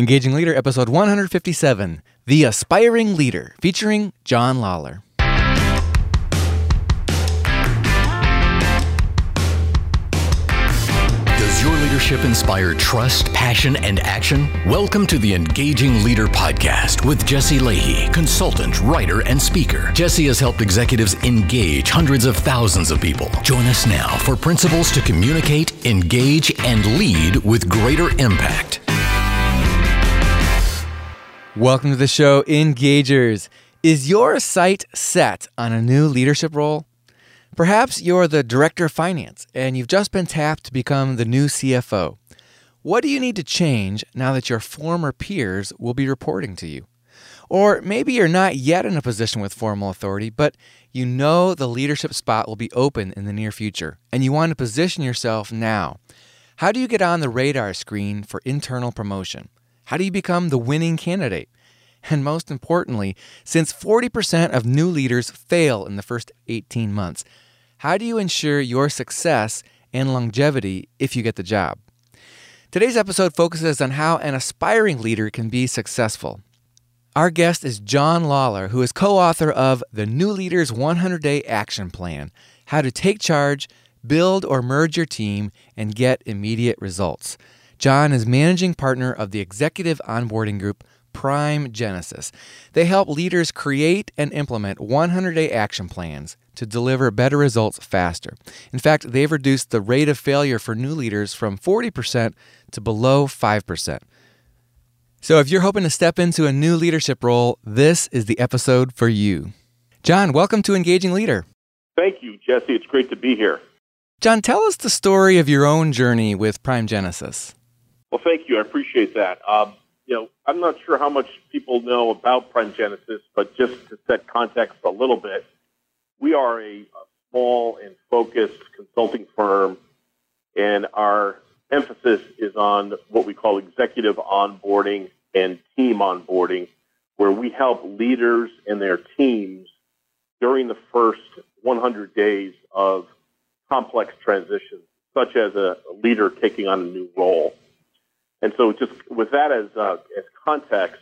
Engaging Leader, episode 157 The Aspiring Leader, featuring John Lawler. Does your leadership inspire trust, passion, and action? Welcome to the Engaging Leader Podcast with Jesse Lahey, consultant, writer, and speaker. Jesse has helped executives engage hundreds of thousands of people. Join us now for principles to communicate, engage, and lead with greater impact. Welcome to the show, Engagers. Is your sight set on a new leadership role? Perhaps you're the director of finance and you've just been tapped to become the new CFO. What do you need to change now that your former peers will be reporting to you? Or maybe you're not yet in a position with formal authority, but you know the leadership spot will be open in the near future and you want to position yourself now. How do you get on the radar screen for internal promotion? How do you become the winning candidate? And most importantly, since 40% of new leaders fail in the first 18 months, how do you ensure your success and longevity if you get the job? Today's episode focuses on how an aspiring leader can be successful. Our guest is John Lawler, who is co author of The New Leaders 100 Day Action Plan How to Take Charge, Build or Merge Your Team, and Get Immediate Results. John is managing partner of the executive onboarding group Prime Genesis. They help leaders create and implement 100 day action plans to deliver better results faster. In fact, they've reduced the rate of failure for new leaders from 40% to below 5%. So if you're hoping to step into a new leadership role, this is the episode for you. John, welcome to Engaging Leader. Thank you, Jesse. It's great to be here. John, tell us the story of your own journey with Prime Genesis. Well, thank you. I appreciate that. Um, you know, I'm not sure how much people know about Prime Genesis, but just to set context a little bit, we are a, a small and focused consulting firm, and our emphasis is on what we call executive onboarding and team onboarding, where we help leaders and their teams during the first 100 days of complex transitions, such as a, a leader taking on a new role. And so, just with that as uh, as context,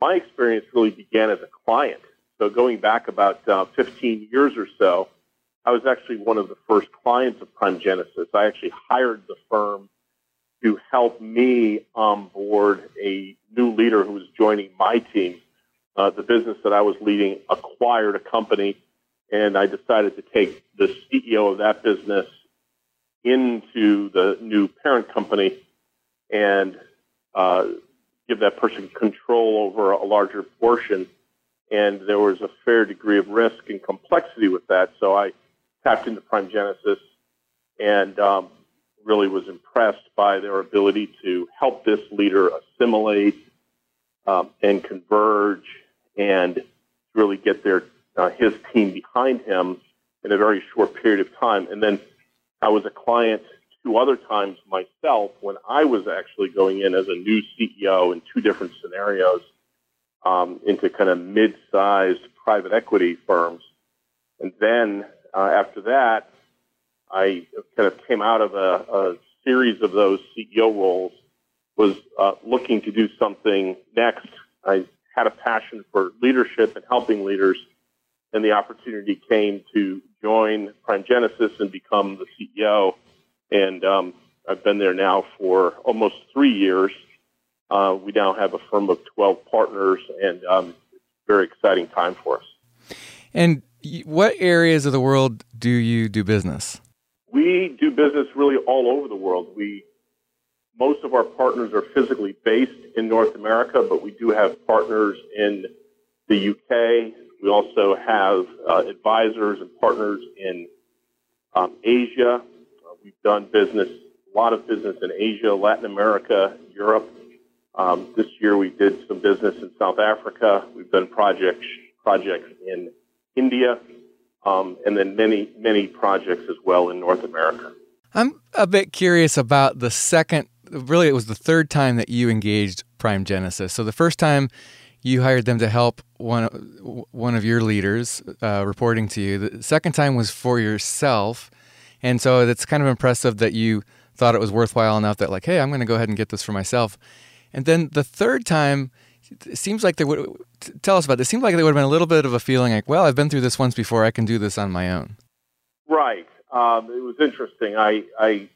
my experience really began as a client. So, going back about uh, 15 years or so, I was actually one of the first clients of Prime Genesis. I actually hired the firm to help me onboard a new leader who was joining my team. Uh, the business that I was leading acquired a company, and I decided to take the CEO of that business into the new parent company and uh, give that person control over a larger portion. And there was a fair degree of risk and complexity with that. So I tapped into Prime Genesis and um, really was impressed by their ability to help this leader assimilate um, and converge and really get their uh, his team behind him in a very short period of time. And then I was a client two other times myself when I was actually going in as a new CEO in two different scenarios um, into kind of mid-sized private equity firms. And then uh, after that, I kind of came out of a, a series of those CEO roles, was uh, looking to do something next. I had a passion for leadership and helping leaders, and the opportunity came to join Prime Genesis and become the CEO and um, I've been there now for almost three years. Uh, we now have a firm of 12 partners, and um, it's a very exciting time for us. And what areas of the world do you do business? We do business really all over the world. We most of our partners are physically based in North America, but we do have partners in the UK. We also have uh, advisors and partners in um, Asia, We've done business, a lot of business in Asia, Latin America, Europe. Um, this year we did some business in South Africa. We've done projects projects in India, um, and then many many projects as well in North America. I'm a bit curious about the second. Really, it was the third time that you engaged Prime Genesis. So the first time you hired them to help one one of your leaders uh, reporting to you. The second time was for yourself. And so it's kind of impressive that you thought it was worthwhile enough that, like, hey, I'm going to go ahead and get this for myself. And then the third time, it seems like there would tell us about this. It seemed like there would have been a little bit of a feeling like, well, I've been through this once before. I can do this on my own. Right. Um, it was interesting. I, I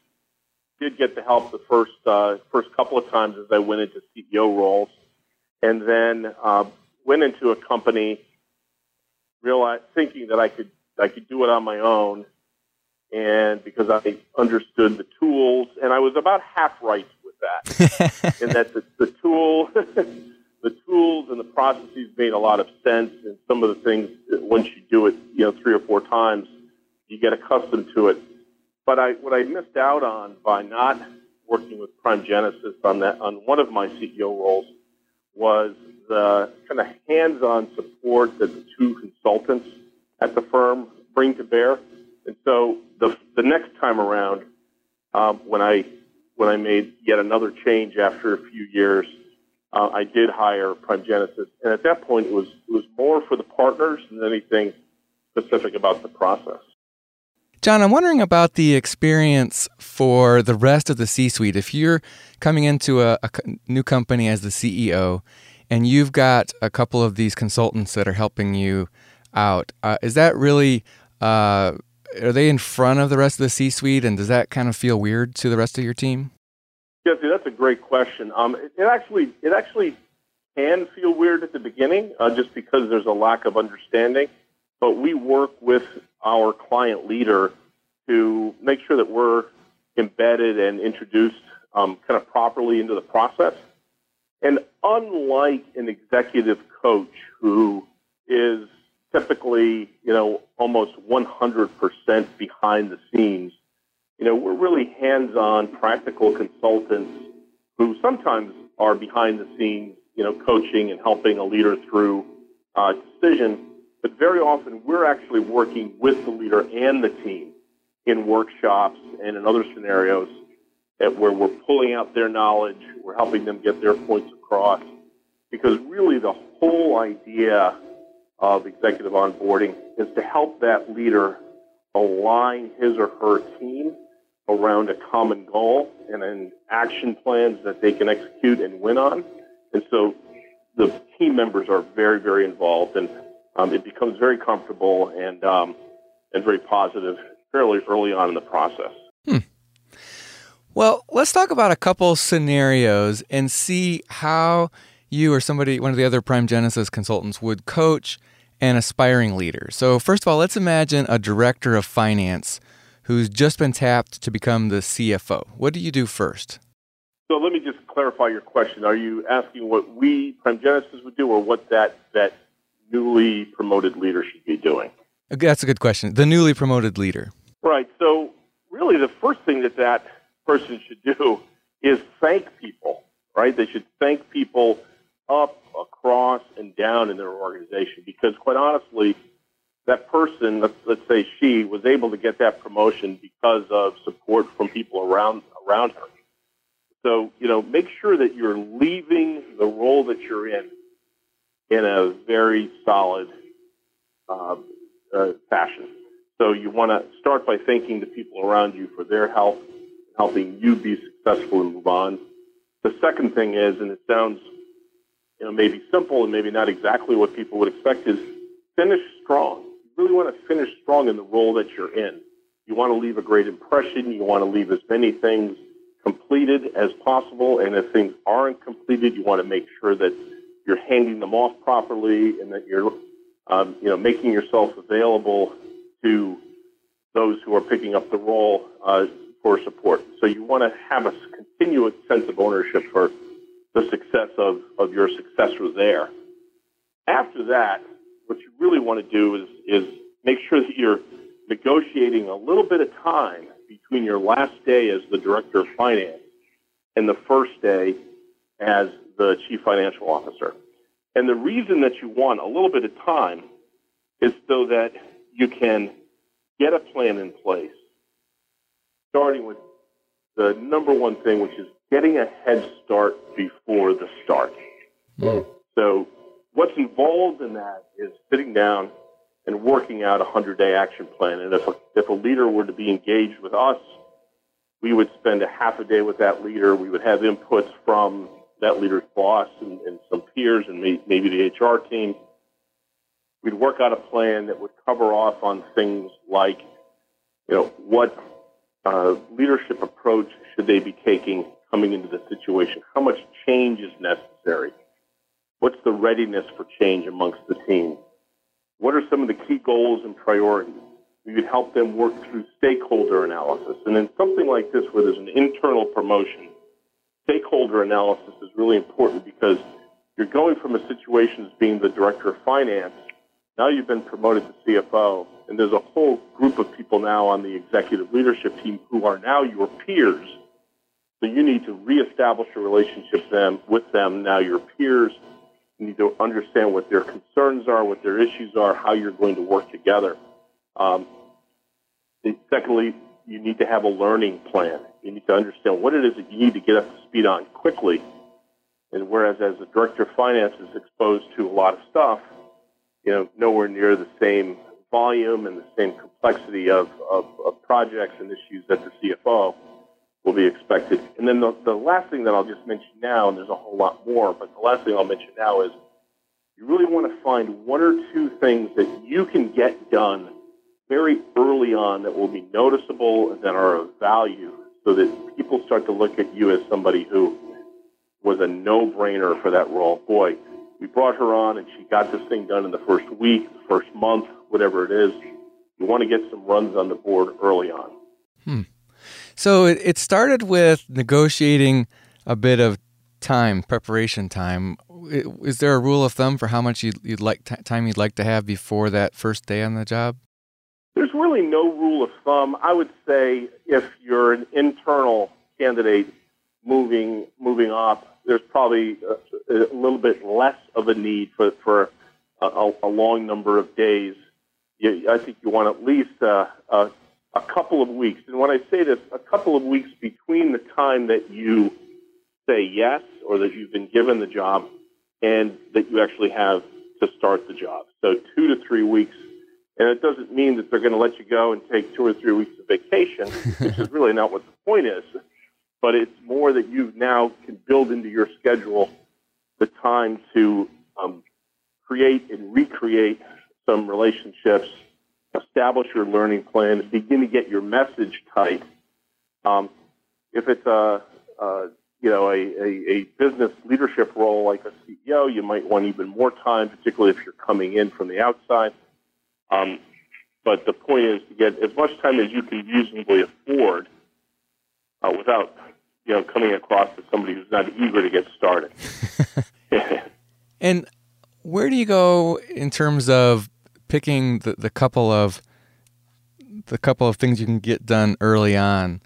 did get the help the first uh, first couple of times as I went into CEO roles, and then uh, went into a company, realized thinking that I could I could do it on my own, and because I understood the tools, and I was about half right with that, in that the, the tool. the tools and the processes made a lot of sense, and some of the things once you do it, you know, three or four times, you get accustomed to it. But I, what I missed out on by not working with Prime Genesis on that on one of my CEO roles was the kind of hands-on support that the two consultants at the firm bring to bear. And so the the next time around, um, when I when I made yet another change after a few years, uh, I did hire Prime Genesis, and at that point, it was it was more for the partners than anything specific about the process. John, I'm wondering about the experience for the rest of the C suite. If you're coming into a, a, new company as the CEO and you've got a couple of these consultants that are helping you out, uh, is that really, uh, are they in front of the rest of the C suite and does that kind of feel weird to the rest of your team? Jesse, that's a great question. Um, it, it, actually, it actually can feel weird at the beginning uh, just because there's a lack of understanding but we work with our client leader to make sure that we're embedded and introduced um, kind of properly into the process. And unlike an executive coach who is typically, you know, almost 100% behind the scenes, you know, we're really hands-on practical consultants who sometimes are behind the scenes, you know, coaching and helping a leader through uh, decision but very often we're actually working with the leader and the team in workshops and in other scenarios where we're pulling out their knowledge, we're helping them get their points across. Because really the whole idea of executive onboarding is to help that leader align his or her team around a common goal and then action plans that they can execute and win on. And so the team members are very, very involved. And um, it becomes very comfortable and um, and very positive fairly early on in the process. Hmm. Well, let's talk about a couple scenarios and see how you or somebody, one of the other Prime Genesis consultants, would coach an aspiring leader. So, first of all, let's imagine a director of finance who's just been tapped to become the CFO. What do you do first? So, let me just clarify your question. Are you asking what we, Prime Genesis, would do, or what that, that newly promoted leader should be doing? That's a good question. The newly promoted leader. Right. So, really, the first thing that that person should do is thank people, right? They should thank people up, across, and down in their organization because, quite honestly, that person, let's, say she, was able to get that promotion because of support from people around around her. So, you know, make sure that you're leaving the role that you're in in a very solid uh, uh, fashion. So you want to start by thanking the people around you for their help, helping you be successful and move on. The second thing is, and it sounds you know maybe simple and maybe not exactly what people would expect, is finish strong. You really want to finish strong in the role that you're in. You want to leave a great impression. You want to leave as many things completed as possible. And if things aren't completed, you want to make sure that you're handing them off properly and that you're um, you know making yourself available to those who are picking up the role uh, for support. So you want to have a continuous sense of ownership for the success of, of your successor there. After that, what you really want to do is, is make sure that you're negotiating a little bit of time between your last day as the director of finance and the first day as the chief financial officer. And the reason that you want a little bit of time is so that you can get a plan in place, starting with the number one thing, which is getting a head start before the start. Mm. So, what's involved in that is sitting down and working out a 100 day action plan. And if a, if a leader were to be engaged with us, we would spend a half a day with that leader. We would have inputs from that leader's boss and, and some peers and may, maybe the HR team. We'd work out a plan that would cover off on things like, you know, what uh, leadership approach should they be taking coming into the situation? How much change is necessary? What's the readiness for change amongst the team? What are some of the key goals and priorities? We would help them work through stakeholder analysis. And in something like this, where there's an internal promotion, stakeholder analysis is really important because you're going from a situation as being the director of finance. Now you've been promoted to CFO, and there's a whole group of people now on the executive leadership team who are now your peers. So you need to reestablish a relationship them, with them, now your peers. Need to understand what their concerns are, what their issues are, how you're going to work together. Um, secondly, you need to have a learning plan. You need to understand what it is that you need to get up to speed on quickly. And whereas as a director of finance is exposed to a lot of stuff, you know, nowhere near the same volume and the same complexity of, of, of projects and issues that the CFO will be expected. And then the, the last thing that I'll just mention now, and there's a whole lot more, but the last thing I'll mention now is you really want to find one or two things that you can get done very early on that will be noticeable and that are of value so that people start to look at you as somebody who was a no-brainer for that role. Boy, we brought her on and she got this thing done in the first week, the first month, whatever it is. You want to get some runs on the board early on. Hmm. So it, started with negotiating a bit of time, preparation time. Is there a rule of thumb for how much you'd, you'd like t- time you'd like to have before that first day on the job? There's really no rule of thumb. I would say if you're an internal candidate moving moving up, there's probably a, a little bit less of a need for for a, a long number of days. You, I think you want at least uh, a, a couple of weeks. And when I say this, a couple of weeks between the time that you say yes or that you've been given the job and that you actually have to start the job. So two to three weeks and it doesn't mean that they're going to let you go and take two or three weeks of vacation, which is really not what the point is. But it's more that you now can build into your schedule the time to um, create and recreate some relationships, establish your learning plan, begin to get your message tight. Um, if it's a, a you know a, a, a, business leadership role like a CEO, you might want even more time, particularly if you're coming in from the outside. Um, but the point is to get as much time as you can reasonably afford uh, without, you know, coming across as somebody who's not eager to get started. and where do you go in terms of picking the, the couple of the couple of things you can get done early on?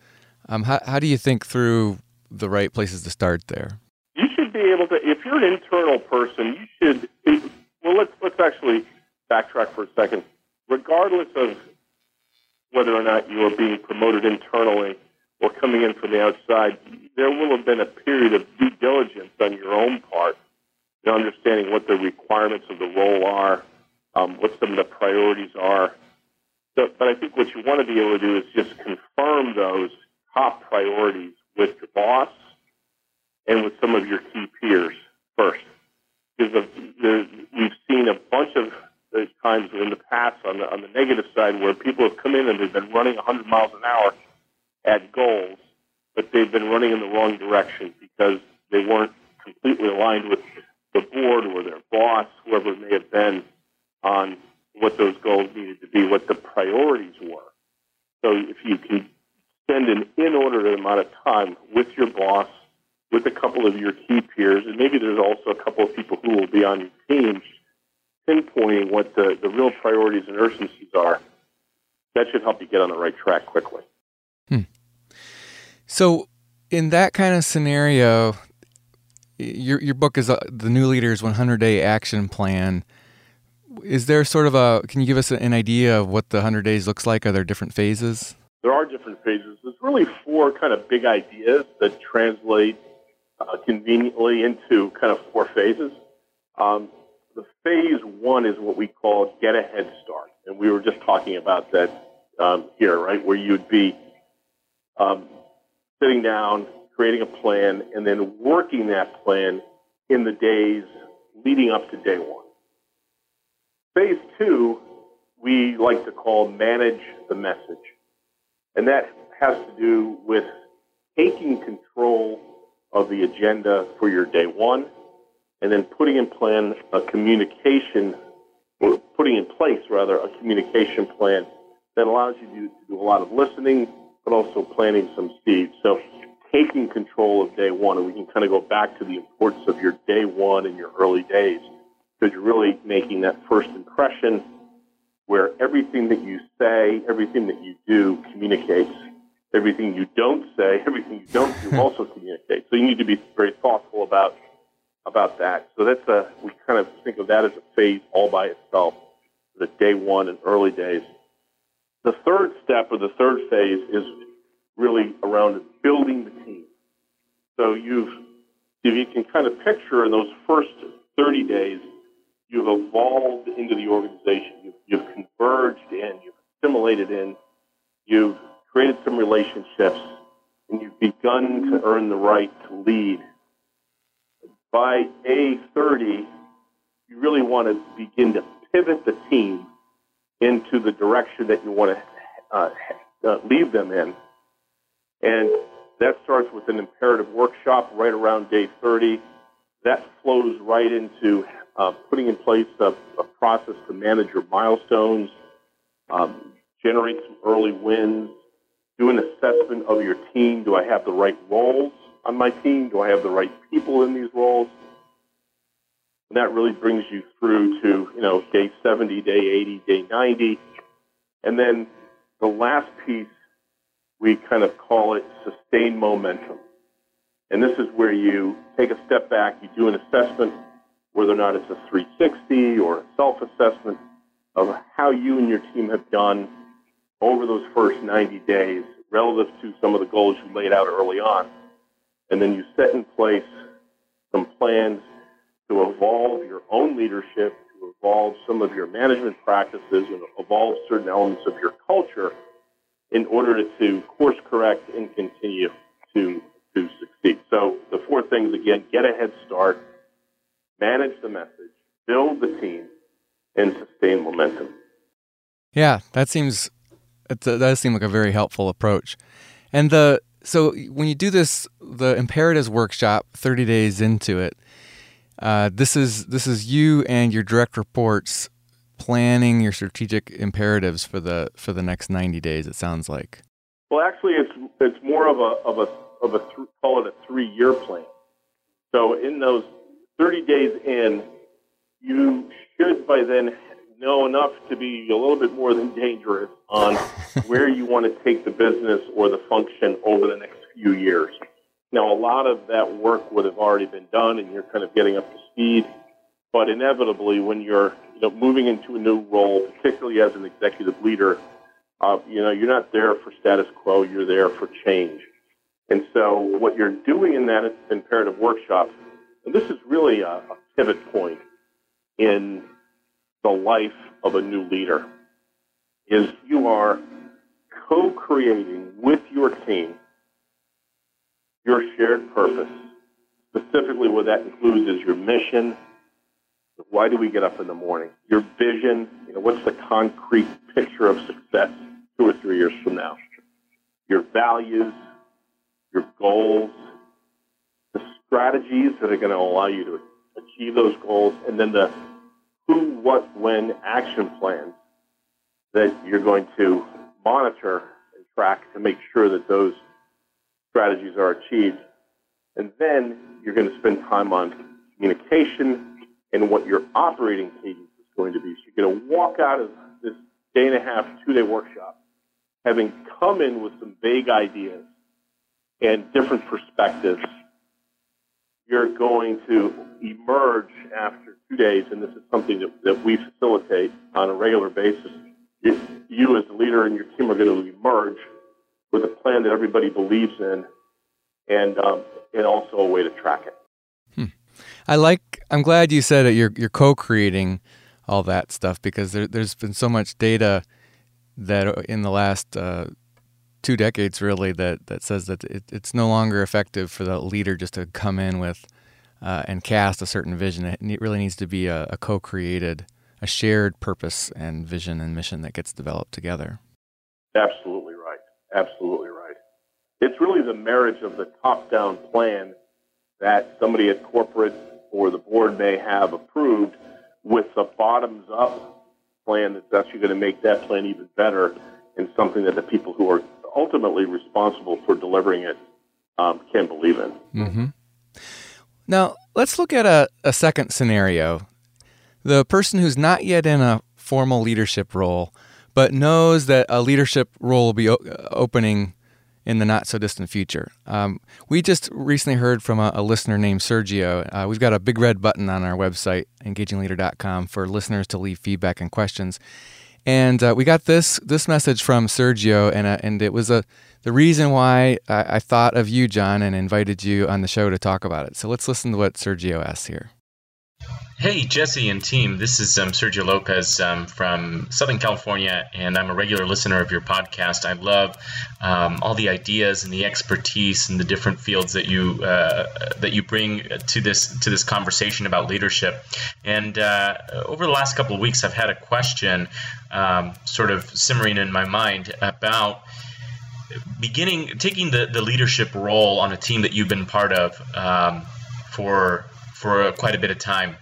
Um, how, how do you think through the right places to start there? You should be able to. If you're an internal person, you should. Well, let's let's actually backtrack for a second regardless of whether or not you are being promoted internally or coming in from the outside, there will have been a period of due diligence on your own part in understanding what the requirements of the role are, um, what some of the priorities are. So, but I think what you want to be able to do is just confirm those top priorities with your boss and with some of your key peers first. Because we've seen a bunch of there's times in the past on the on the negative side where people have come in and they've been running 100 miles an hour at goals, but they've been running in the wrong direction because they weren't completely aligned with the board or their boss, whoever it may have been, on what those goals needed to be, what the priorities were. So if you can spend an inordinate amount of time with your boss, with a couple of your key peers, and maybe there's also a couple of people who will be on your team pinpointing what the, the real priorities and urgencies are, that should help you get on the right track quickly. Hmm. So, in that kind of scenario, your your book is uh, the new leader's 100 day action plan. Is there sort of a? Can you give us an idea of what the 100 days looks like? Are there different phases? There are different phases. There's really four kind of big ideas that translate uh, conveniently into kind of four phases. Um, the phase one is what we call get a head start. And we were just talking about that um, here, right? Where you'd be um, sitting down, creating a plan, and then working that plan in the days leading up to day one. Phase two, we like to call manage the message. And that has to do with taking control of the agenda for your day one and then putting in plan a communication, or putting in place rather, a communication plan that allows you to do a lot of listening, but also planting some seeds. So taking control of day one, and we can kind of go back to the importance of your day one and your early days, because you're really making that first impression where everything that you say, everything that you do communicates. Everything you don't say, everything you don't do also communicates. So you need to be very thoughtful about about that. So that's a we kind of think of that as a phase all by itself, the day one and early days. The third step or the third phase is really around building the team. So you've if you can kind of picture in those first 30 days, you've evolved into the organization. You've, you've converged in, you've assimilated in, you've created some relationships, and you've begun to earn the right to lead. By day 30, you really want to begin to pivot the team into the direction that you want to uh, uh, lead them in. And that starts with an imperative workshop right around day 30. That flows right into uh, putting in place a, a, process to manage your milestones, um, generate some early wins, do an assessment of your team. Do I have the right roles on my team? Do I have the right people in these roles? And that really brings you through to, you know, day 70, day 80, day 90. And then the last piece, we kind of call it sustained momentum. And this is where you take a step back, you do an assessment, whether or not it's a 360 or a self assessment of how you and your team have done over those first 90 days relative to some of the goals you laid out early on. And then you set in place some plans to evolve your own leadership, to evolve some of your management practices, and evolve certain elements of your culture in order to course correct and continue to, to succeed. So the four things again get a head start, manage the message, build the team, and sustain momentum. Yeah, that seems it does seem like a very helpful approach. And the so when you do this, the imperatives workshop, thirty days into it, uh, this is this is you and your direct reports planning your strategic imperatives for the for the next ninety days. It sounds like. Well, actually, it's it's more of a of a of a th- call it a three year plan. So in those thirty days in, you should by then know enough to be a little bit more than dangerous on where you want to take the business or the function over the next few years. Now, a lot of that work would have already been done, and you're kind of getting up to speed. But inevitably, when you're you know moving into a new role, particularly as an executive leader, uh, you know you're not there for status quo. You're there for change. And so, what you're doing in that imperative workshop, and this is really a, a pivot point in the life of a new leader is you are co-creating with your team your shared purpose. Specifically, what that includes is your mission. Why do we get up in the morning? Your vision. You know, what's the concrete picture of success two or three years from now? Your values, your goals, strategies that are going to allow you to achieve those goals, and then the who, what, when action plans that you're going to monitor and track to make sure that those strategies are achieved. And then you're going to spend time on communication and what your operating cadence is going to be. So you're going to walk out of this day and a half, two day workshop having come in with some vague ideas and different perspectives. You're going to emerge after two days, and this is something that, that we facilitate on a regular basis, you, you as the leader and your team are going to emerge with a plan that everybody believes in and, um, and also a way to track it. Hmm. I like, I'm glad you said that you're, you're co-creating all that stuff because there, has been so much data that in the last uh, two decades really that that says that it, it's no longer effective for the leader just to come in with uh, and cast a certain vision. It really needs to be a, a co-created, a shared purpose and vision and mission that gets developed together. Absolutely right. Absolutely right. It's really the marriage of the top-down plan that somebody at corporate or the board may have approved with the bottoms-up plan that's actually going to make that plan even better and something that the people who are ultimately responsible for delivering it um, can believe in. Mm-hmm. Now, let's look at a, a second scenario. The person who's not yet in a formal leadership role, but knows that a leadership role will be o- opening in the not so distant future. Um, we just recently heard from a, a listener named Sergio. Uh, we've got a big red button on our website, engagingleader.com, for listeners to leave feedback and questions. And uh, we got this this message from Sergio, and uh, and it was a the reason why I, I thought of you, John, and invited you on the show to talk about it. So let's listen to what Sergio asks here. Hey, Jesse and team. This is um, Sergio Lopez um, from Southern California, and I'm a regular listener of your podcast. I love um, all the ideas and the expertise and the different fields that you uh, that you bring to this to this conversation about leadership. And uh, over the last couple of weeks, I've had a question um, sort of simmering in my mind about beginning taking the, the leadership role on a team that you've been part of um, for for quite a bit of time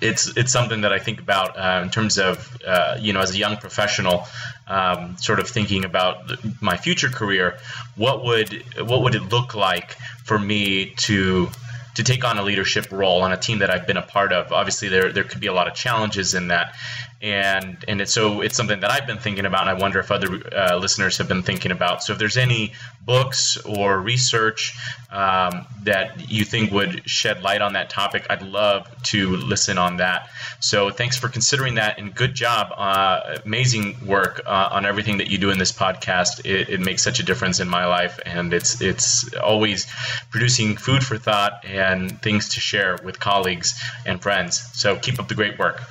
it's it's something that I think about uh, in terms of uh, you know as a young professional, um, sort of thinking about my future career. What would what would it look like for me to to take on a leadership role on a team that I've been a part of? Obviously, there there could be a lot of challenges in that, and and it's so it's something that I've been thinking about, and I wonder if other uh, listeners have been thinking about. So if there's any books or research um, that you think would shed light on that topic, I'd love to listen on that. So thanks for considering that, and good job, uh, amazing work uh, on everything that you do in this podcast. It, it, makes such a difference in my life, and it's it's always producing food for thought and things to share with colleagues and friends. So keep up the great work.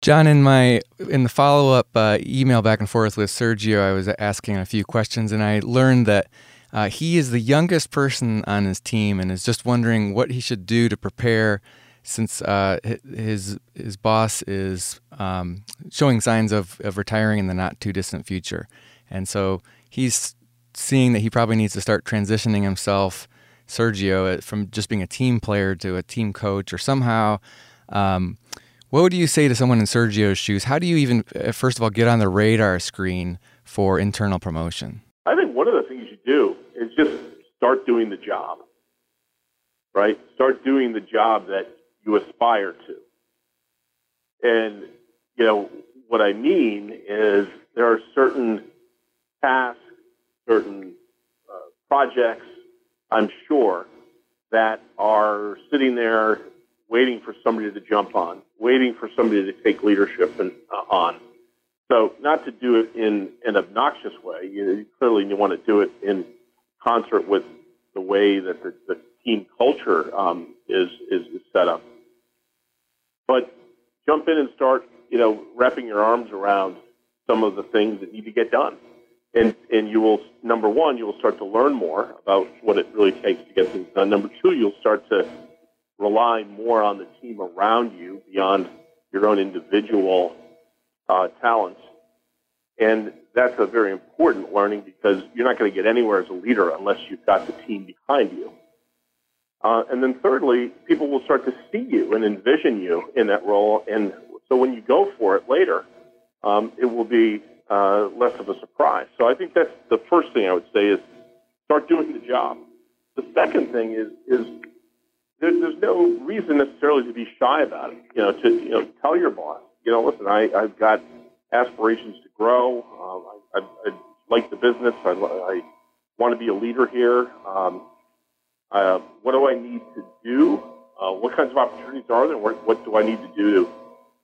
John, in my in the follow up uh, email back and forth with Sergio, I was asking a few questions, and I learned that uh, he is the youngest person on his team, and is just wondering what he should do to prepare, since uh, his his boss is um, showing signs of, of retiring in the not too distant future, and so he's seeing that he probably needs to start transitioning himself, Sergio, uh, from just being a team player to a team coach, or somehow. Um, what would you say to someone in Sergio's shoes? How do you even, uh, first of all, get on the radar screen for internal promotion? I think one of the things you do is just start doing the job, right? Start doing the job that you aspire to. And, you know, what I mean is there are certain tasks, certain uh, projects, I'm sure, that are sitting there waiting for somebody to jump on, waiting for somebody to take leadership and, uh, on. So, not to do it in an obnoxious way. You, clearly, you want to do it in concert with the way that the, the team culture um, is, is is set up. But jump in and start, you know, wrapping your arms around some of the things that need to get done. And, and you will, number one, you will start to learn more about what it really takes to get things done. Number two, you'll start to rely more on the team around you beyond your own individual uh, talents. And that's a very important learning because you're not going to get anywhere as a leader unless you've got the team behind you. Uh, and then thirdly, people will start to see you and envision you in that role. And so when you go for it later, um, it will be uh, less of a surprise. So I think that's the first thing I would say is start doing the job. The second thing is, is there, there's no reason necessarily to be shy about it. You know, to you know, tell your boss, you know, listen, I, I've got aspirations to grow. Um, I, I, I like the business. I, I want to be a leader here. Um, uh, what do I need to do? Uh, what kinds of opportunities are there? What, what do I need to do to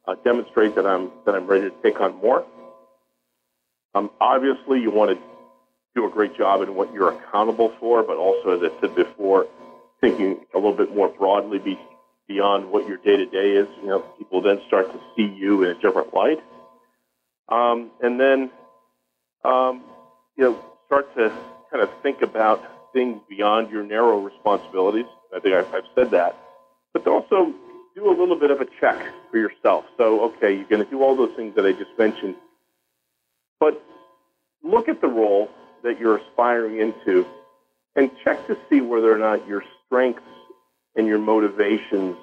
uh, demonstrate that I'm that I'm ready to take on more? Um, obviously, you want to do a great job in what you're accountable for, but also, as I said before, thinking a little bit more broadly be, beyond what your day to day is. You know, people then start to see you in a different light. Um, and then, um, you know, start to kind of think about things beyond your narrow responsibilities. I think I've, I've said that. But also do a little bit of a check for yourself. So, okay, you're going to do all those things that I just mentioned. But look at the role that you're aspiring into and check to see whether or not your strengths and your motivations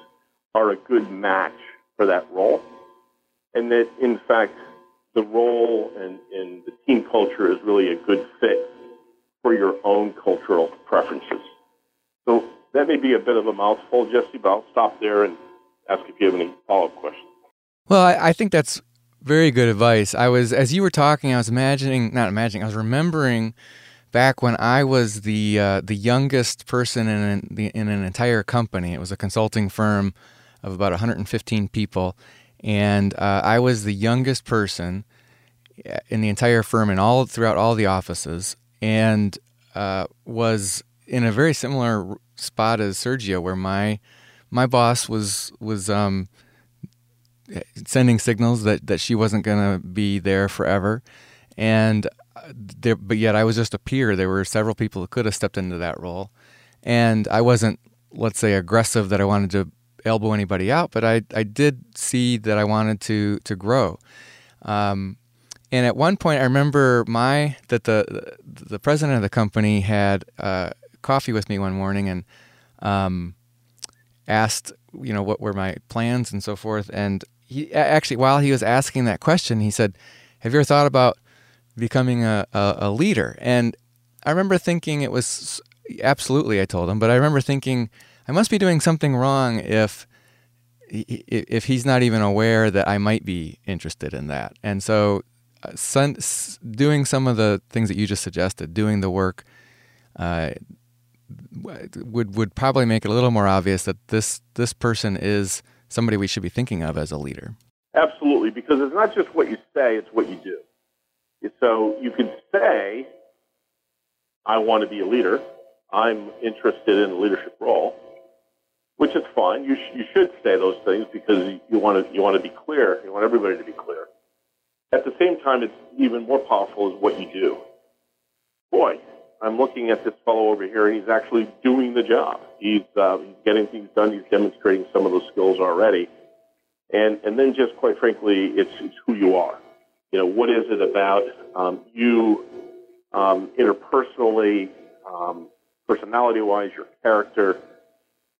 are a good match for that role. And that, in fact, the role and, and the team culture is really a good fit for your own cultural preferences. So that may be a bit of a mouthful, Jesse, but I'll stop there and ask if you have any follow up questions. Well, I, I think that's very good advice. I was, as you were talking, I was imagining, not imagining, I was remembering back when I was the uh, the youngest person in an, in an entire company. It was a consulting firm of about 115 people, and uh, I was the youngest person in the entire firm and all throughout all the offices, and uh, was in a very similar spot as Sergio, where my my boss was was um, sending signals that that she wasn't going to be there forever, and uh, there, but yet I was just a peer. There were several people who could have stepped into that role, and I wasn't, let's say, aggressive that I wanted to elbow anybody out, but I I did see that I wanted to to grow. Um, and at one point, I remember my that the the president of the company had uh, coffee with me one morning and um, asked, you know, what were my plans and so forth. And he actually, while he was asking that question, he said, "Have you ever thought about becoming a, a, a leader?" And I remember thinking it was absolutely. I told him, but I remember thinking I must be doing something wrong if if he's not even aware that I might be interested in that. And so, uh, doing some of the things that you just suggested, doing the work, uh, would would probably make it a little more obvious that this this person is somebody we should be thinking of as a leader. Absolutely, because it's not just what you say; it's what you do. So you can say, "I want to be a leader. I'm interested in a leadership role." which is fine. You, sh- you should say those things because you want to you want to be clear. You want everybody to be clear. At the same time, it's even more powerful is what you do. Boy, I'm looking at this fellow over here, and he's actually doing the job. He's, uh, he's getting things done. He's demonstrating some of those skills already. And, and then just quite frankly, it's, it's who you are. You know, what is it about um, you um, interpersonally, um, personality-wise, your character,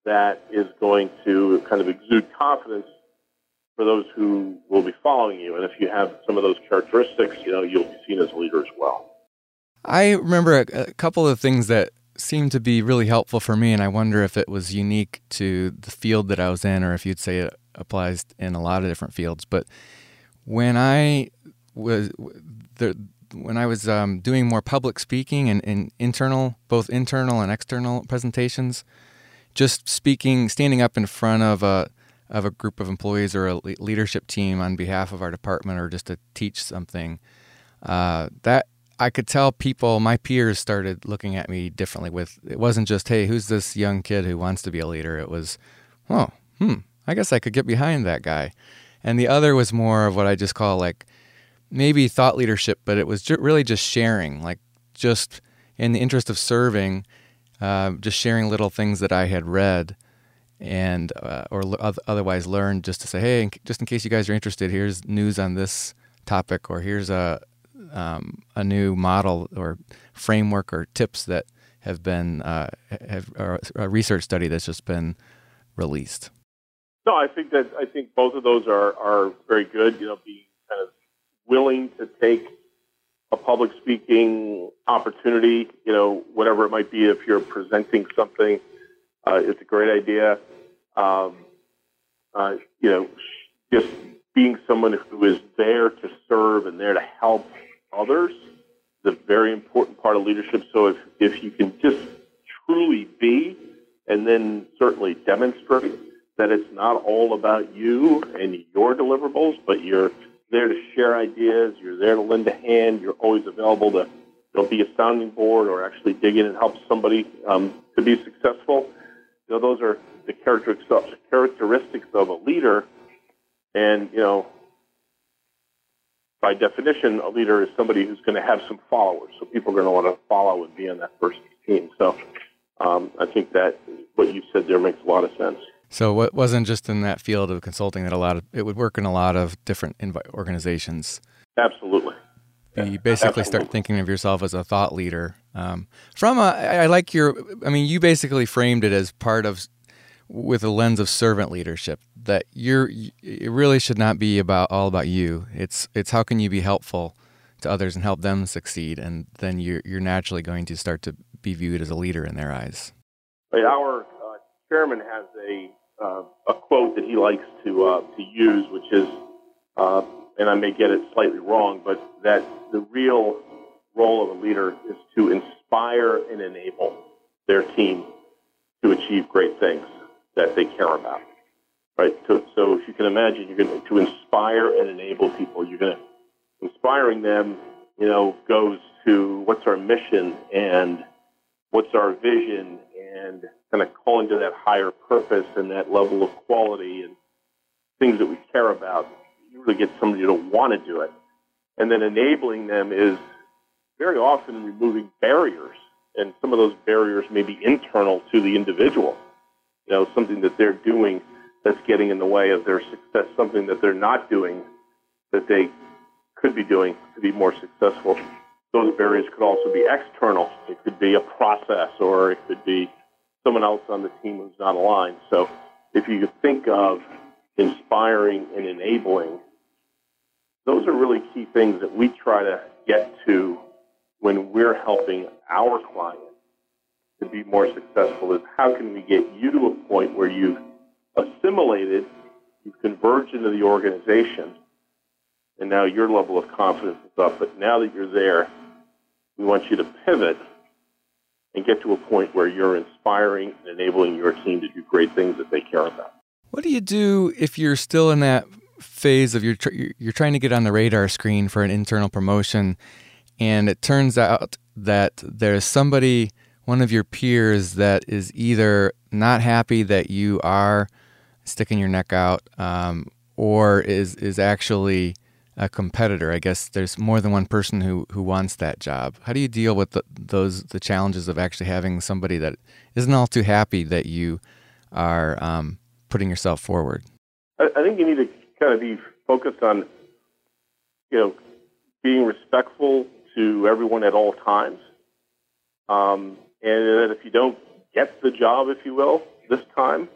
that is going to kind of exude confidence for those who will be following you. And if you have some of those characteristics, you know, you'll be seen as a leader as well. I remember a, a couple of things that seemed to be really helpful for me, and I wonder if it was unique to the field that I was in, or if you'd say it applies in a lot of different fields. But when I was the when I was um, doing more public speaking and, and internal, both internal and external presentations, just speaking, standing up in front of a of a group of employees or a leadership team on behalf of our department, or just to teach something, uh, that I could tell people, my peers, started looking at me differently. With it wasn't just, "Hey, who's this young kid who wants to be a leader?" It was, "Oh, hmm, I guess I could get behind that guy." And the other was more of what I just call like maybe thought leadership, but it was ju- really just sharing, like just in the interest of serving uh, just sharing little things that I had read and uh, or otherwise learned just to say, hey, just in case you guys are interested, here's news on this topic, or here's a um, a new model or framework or tips that have been uh, have a research study that's just been released. No, I think that I think both of those are are very good. You know, being willing to take a public speaking opportunity, you know, whatever it might be, if you're presenting something, uh, it's a great idea. Um, uh, you know, just being someone who is there to serve and there to help others is a very important part of leadership. So if, if you can just truly be and then certainly demonstrate that it's not all about you and your deliverables, but you're there to share ideas. You're there to lend a hand. You're always available to you know, be a sounding board or actually dig in and help somebody um, to be successful. You know, those are the characteristics of a leader. And, you know, by definition, a leader is somebody who's going to have some followers. So people are going to want to follow and be on that first team. So um, I think that what you said there makes a lot of sense. So it wasn't just in that field of consulting that a lot of it would work in a lot of different organizations. Absolutely. You basically start thinking of yourself as a thought leader. Um, from a, I like your, I mean, you basically framed it as part of, with a lens of servant leadership. That you're, it really should not be about all about you. It's, it's how can you be helpful to others and help them succeed, and then you're, you're naturally going to start to be viewed as a leader in their eyes. Our uh, chairman has a uh, a quote that he likes to uh, to use, which is, uh, and I may get it slightly wrong, but that the real role of a leader is to inspire and enable their team to achieve great things that they care about. Right. So, so if you can imagine, you're going to, to inspire and enable people. You're going to inspiring them. You know, goes to what's our mission and what's our vision and kind of calling to that higher purpose and that level of quality and things that we care about. You really get somebody to want to do it. And then enabling them is very often removing barriers. And some of those barriers may be internal to the individual. You know, something that they're doing that's getting in the way of their success, something that they're not doing that they could be doing to be more successful. Those barriers could also be external. It could be a process or it could be someone else on the team who's not aligned. So if you think of inspiring and enabling, those are really key things that we try to get to when we're helping our clients to be more successful is how can we get you to a point where you've assimilated, you've converged into the organization, and now your level of confidence is up. But now that you're there, we want you to pivot and get to a point where you're inspiring and enabling your team to do great things that they care about. What do you do if you're still in that phase of you're tr- you're trying to get on the radar screen for an internal promotion, and it turns out that there's somebody, one of your peers, that is either not happy that you are sticking your neck out, um, or is is actually a competitor. I guess there's more than one person who, who wants that job. How do you deal with the, those the challenges of actually having somebody that isn't all too happy that you are um, putting yourself forward? I, I think you need to kind of be focused on, you know, being respectful to everyone at all times, um, and that if you don't get the job, if you will, this time,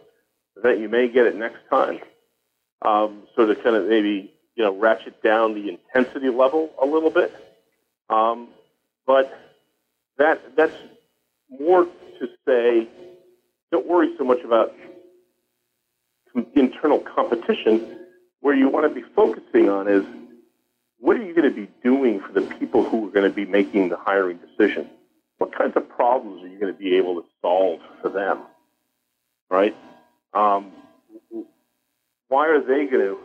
that you may get it next time. Um, so to kind of maybe you know, ratchet down the intensity level a little bit. Um, but that that's more to say, don't worry so much about internal competition. Where you want to be focusing on is what are you going to be doing for the people who are going to be making the hiring decision? What kinds of problems are you going to be able to solve for them? Right? Um, why are they going to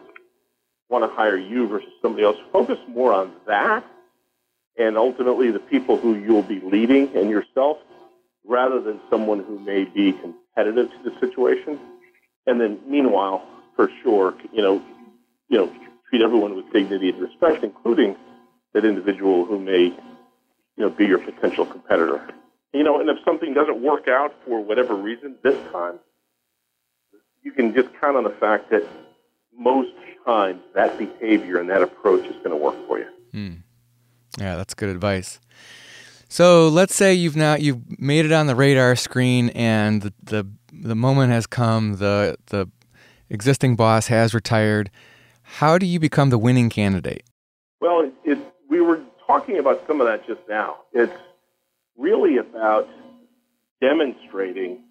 want to hire you versus somebody else. Focus more on that and ultimately the people who you'll be leading and yourself rather than someone who may be competitive to the situation. And then meanwhile, for sure, you know, you know, treat everyone with dignity and respect, including that individual who may, you know, be your potential competitor. You know, and if something doesn't work out for whatever reason this time, you can just count on the fact that most times that behavior and that approach is going to work for you. Hmm. Yeah, that's good advice. So let's say you've now you've made it on the radar screen, and the the, the moment has come. the The existing boss has retired. How do you become the winning candidate? Well, it, it, we were talking about some of that just now. It's really about demonstrating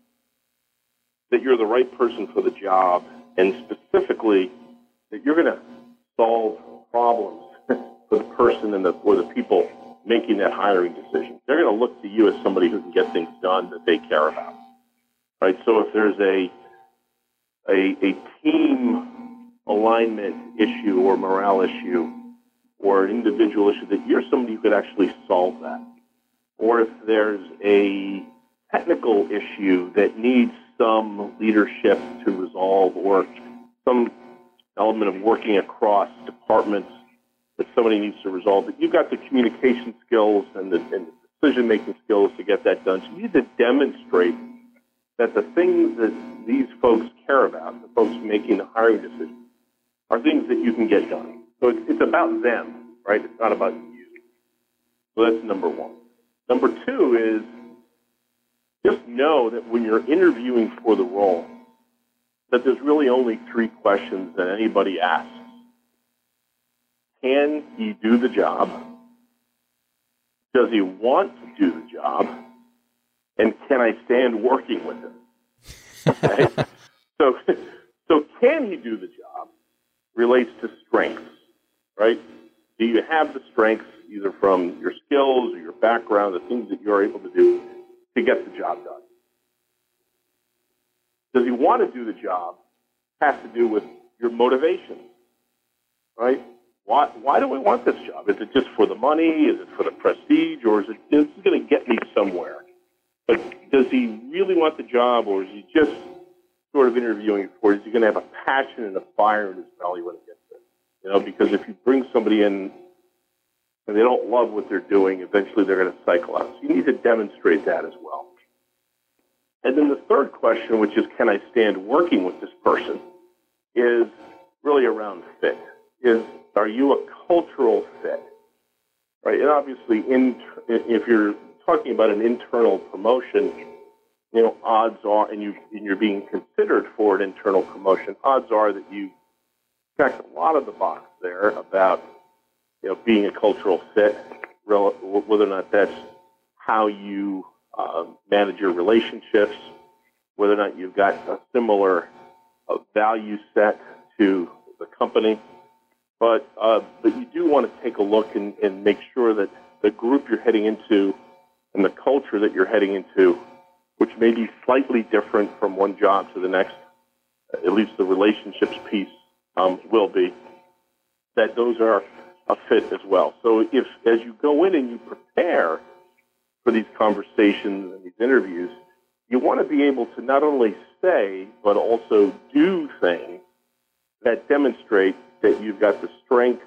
that you're the right person for the job, and specifically that you're going to solve problems for the person and the, for the people making that hiring decision. They're going to look to you as somebody who can get things done that they care about. Right? So if there's a a, a team alignment issue or morale issue or an individual issue, that you're somebody who could actually solve that. Or if there's a technical issue that needs some leadership to resolve or some element of working across departments that somebody needs to resolve But You've got the communication skills and the, and the decision making skills to get that done. So you need to demonstrate that the things that these folks care about, the folks making the hiring decisions, are things that you can get done. So it's, it's about them, right? It's not about you. So that's number one. Number two is just know that when you're interviewing for the role, that there's really only three questions that anybody asks. Can he do the job? Does he want to do the job? And can I stand working with him? Okay? so, so can he do the job relates to strengths, right? Do you have the strengths either from your skills or your background, the things that you're able to do to get the job done? Does he want to do the job? Has to do with your motivation, right? Why, why do we want this job? Is it just for the money? Is it for the prestige? Or is it this is going to get me somewhere? But does he really want the job, or is he just sort of interviewing for? Is he going to have a passion and a fire in his belly when he gets there? You know, because if you bring somebody in and they don't love what they're doing, eventually they're going to cycle out. So you need to demonstrate that as well. And then the third question, which is can I stand working with this person, is really around fit. Is are you a cultural fit? Right? And obviously, in, if you're talking about an internal promotion, you know, odds are, and, you, and you're being considered for an internal promotion, odds are that you check a lot of the box there about you know, being a cultural fit, whether or not that's how you uh, manage your relationships, whether or not you've got a similar uh, value set to the company. But, uh, but you do want to take a look and, and make sure that the group you're heading into and the culture that you're heading into, which may be slightly different from one job to the next, at least the relationships piece um, will be, that those are a fit as well. So if as you go in and you prepare for these conversations and these interviews, you want to be able to not only say but also do things that demonstrate that you've got the strengths,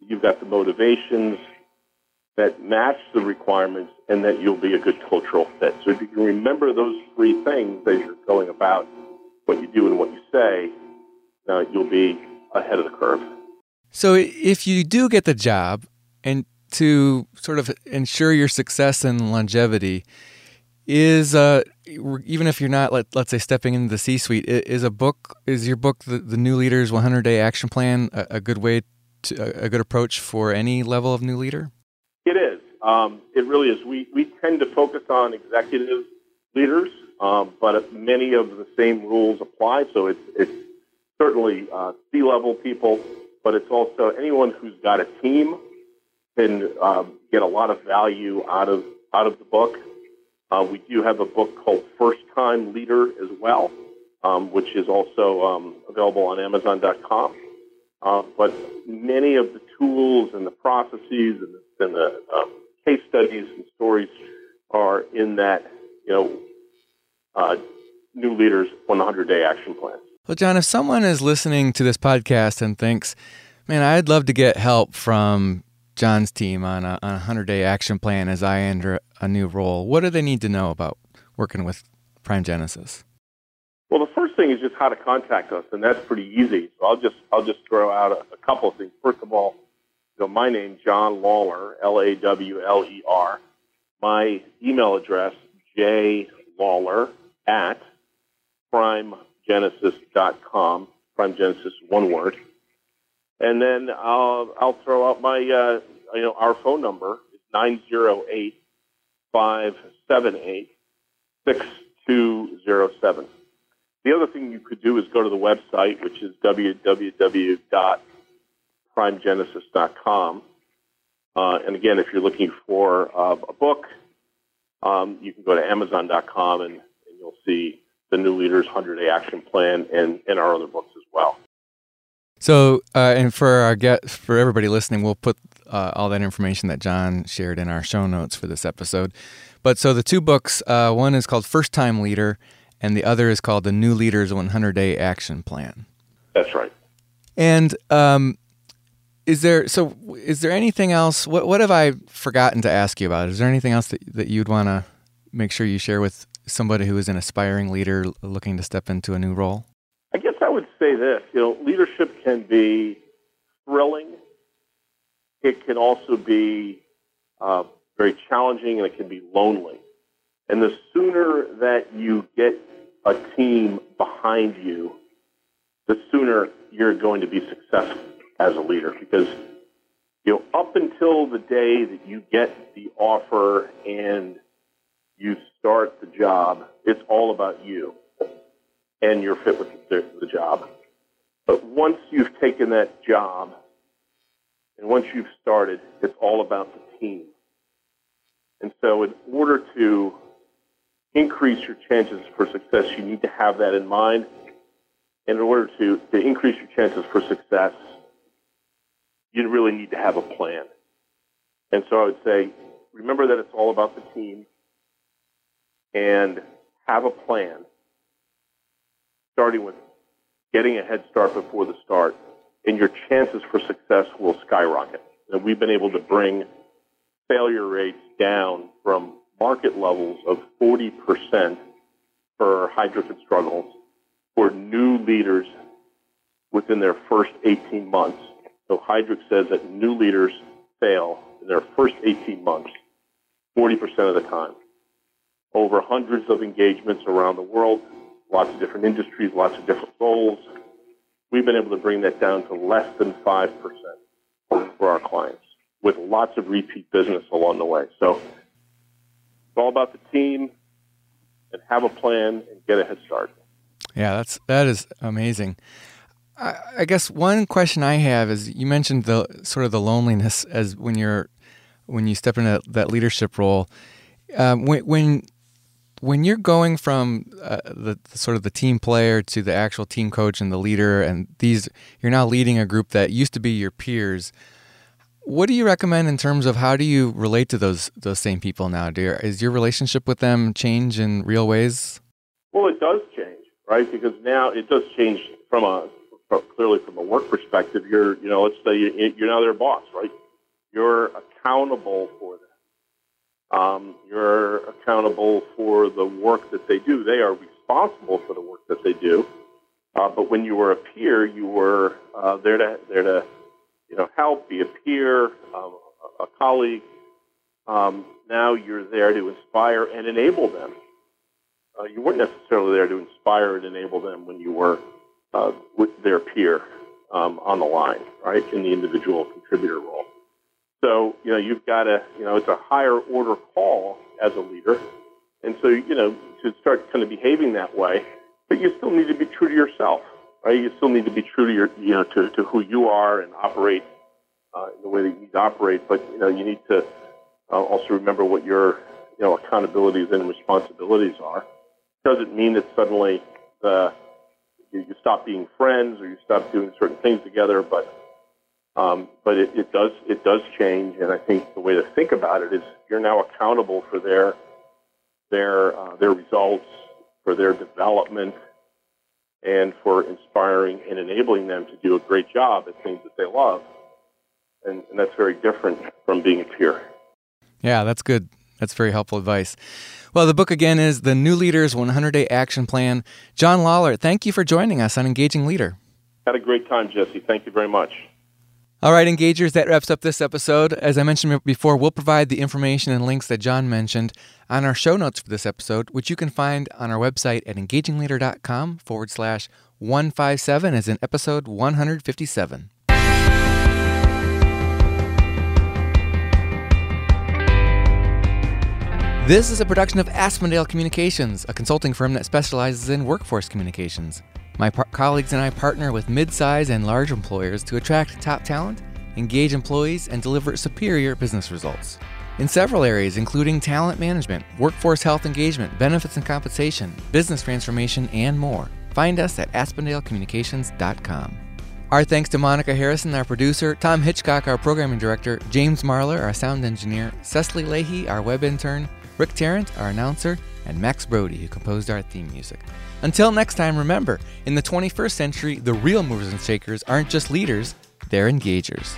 you've got the motivations that match the requirements, and that you'll be a good cultural fit. So if you can remember those three things as you're going about what you do and what you say, uh, you'll be ahead of the curve. So if you do get the job and to sort of ensure your success and longevity is uh, even if you're not let, let's say stepping into the C-suite is a book is your book the, the new leaders 100 day action plan a, a good way to a good approach for any level of new leader? It is. Um, it really is. We, we tend to focus on executive leaders um, but many of the same rules apply. So it's, it's certainly uh, C-level people but it's also anyone who's got a team can um, get a lot of value out of out of the book. Uh, we do have a book called First Time Leader as well, um, which is also um, available on Amazon.com. Uh, but many of the tools and the processes and the, and the um, case studies and stories are in that you know uh, new leaders 100 day action plan. Well, John, if someone is listening to this podcast and thinks, man, I'd love to get help from John's team on a, on a 100 day action plan as I enter a new role, what do they need to know about working with Prime Genesis? Well, the first thing is just how to contact us, and that's pretty easy. So I'll just I'll just throw out a, a couple of things. First of all, you know, my name John Lawler, L A W L E R. My email address J Lawler at primegenesis.com. Prime Genesis, one word. And then I'll, I'll throw out my, uh, you know, our phone number is 908 578 6207. The other thing you could do is go to the website, which is www.primegenesis.com. Uh, and again, if you're looking for uh, a book, um, you can go to Amazon.com and, and you'll see the New Leaders 100 Day Action Plan and, and our other books as well. So, uh, and for our get for everybody listening, we'll put uh, all that information that John shared in our show notes for this episode. But so the two books, uh, one is called First Time Leader, and the other is called The New Leader's 100 Day Action Plan. That's right. And um, is there so is there anything else what what have I forgotten to ask you about? Is there anything else that that you'd want to make sure you share with somebody who is an aspiring leader looking to step into a new role? I guess I would say this, you know, leadership can be thrilling. It can also be uh, very challenging and it can be lonely. And the sooner that you get a team behind you, the sooner you're going to be successful as a leader because you know up until the day that you get the offer and you start the job it's all about you and you're fit with the, the job. But once you've taken that job and once you've started it's all about the team. And so in order to increase your chances for success you need to have that in mind. And in order to, to increase your chances for success you really need to have a plan. And so I would say, remember that it's all about the team and have a plan, starting with getting a head start before the start, and your chances for success will skyrocket. And we've been able to bring failure rates down from market levels of 40% for and Struggles for new leaders within their first 18 months so Heidrick says that new leaders fail in their first 18 months 40% of the time. Over hundreds of engagements around the world, lots of different industries, lots of different roles. We've been able to bring that down to less than 5% for our clients with lots of repeat business along the way. So it's all about the team and have a plan and get a head start. Yeah, that's that is amazing. I, guess one question I have is you mentioned the sort of the loneliness as when you're when you step into that leadership role. Um, when, when when you're going from uh, the, sort of the team player to the actual team coach and the leader, and these you're now leading a group that used to be your peers. What do you recommend in terms of how do you relate to those those same people now? You, is your relationship with them change in real ways? Well, it does change, right? Because now it does change from a clearly from a work perspective, you're, you know, let's say you're now their boss, right? You're accountable for. Um, you're accountable for the work that they do. They are responsible for the work that they do. Uh, but when you were a peer, you were uh, there to there to you know help, be a peer, um, a, colleague. Um, now you're there to inspire and enable them. Uh, you weren't necessarily there to inspire and enable them when you were uh, with their peer um, on the line, right, in the individual contributor role. So, you know, you've got to, you know, it's a higher order call as a leader. And so, you know, to start kind of behaving that way, but you still need to be true to yourself, right? You still need to be true to your, you know, to, to who you are and operate uh, the way that you need to operate. But, you know, you need to uh, also remember what your, you know, accountabilities and responsibilities are. Doesn't mean that suddenly the, you, you stop being friends or you stop doing certain things together, but um, but it, it does it does change, and I think the way to think about it is you're now accountable for their their uh, their results, for their development, and for inspiring and enabling them to do a great job at things that they love, and, and that's very different from being a peer. Yeah, that's good. That's very helpful advice. Well, the book again is The New Leader's 100 Day Action Plan. John Lawler, thank you for joining us on Engaging Leader. Had a great time, Jesse. Thank you very much. All right, engagers, that wraps up this episode. As I mentioned before, we'll provide the information and links that John mentioned on our show notes for this episode, which you can find on our website at engagingleader.com forward slash 157 as in episode 157. This is a production of Aspendale Communications, a consulting firm that specializes in workforce communications. My colleagues and I partner with mid-size and large employers to attract top talent, engage employees, and deliver superior business results. In several areas, including talent management, workforce health engagement, benefits and compensation, business transformation, and more. Find us at AspendaleCommunications.com. Our thanks to Monica Harrison, our producer, Tom Hitchcock, our programming director, James Marlar, our sound engineer, Cecily Lahey, our web intern, Rick Tarrant, our announcer, and Max Brody, who composed our theme music. Until next time, remember, in the 21st century, the real movers and shakers aren't just leaders, they're engagers.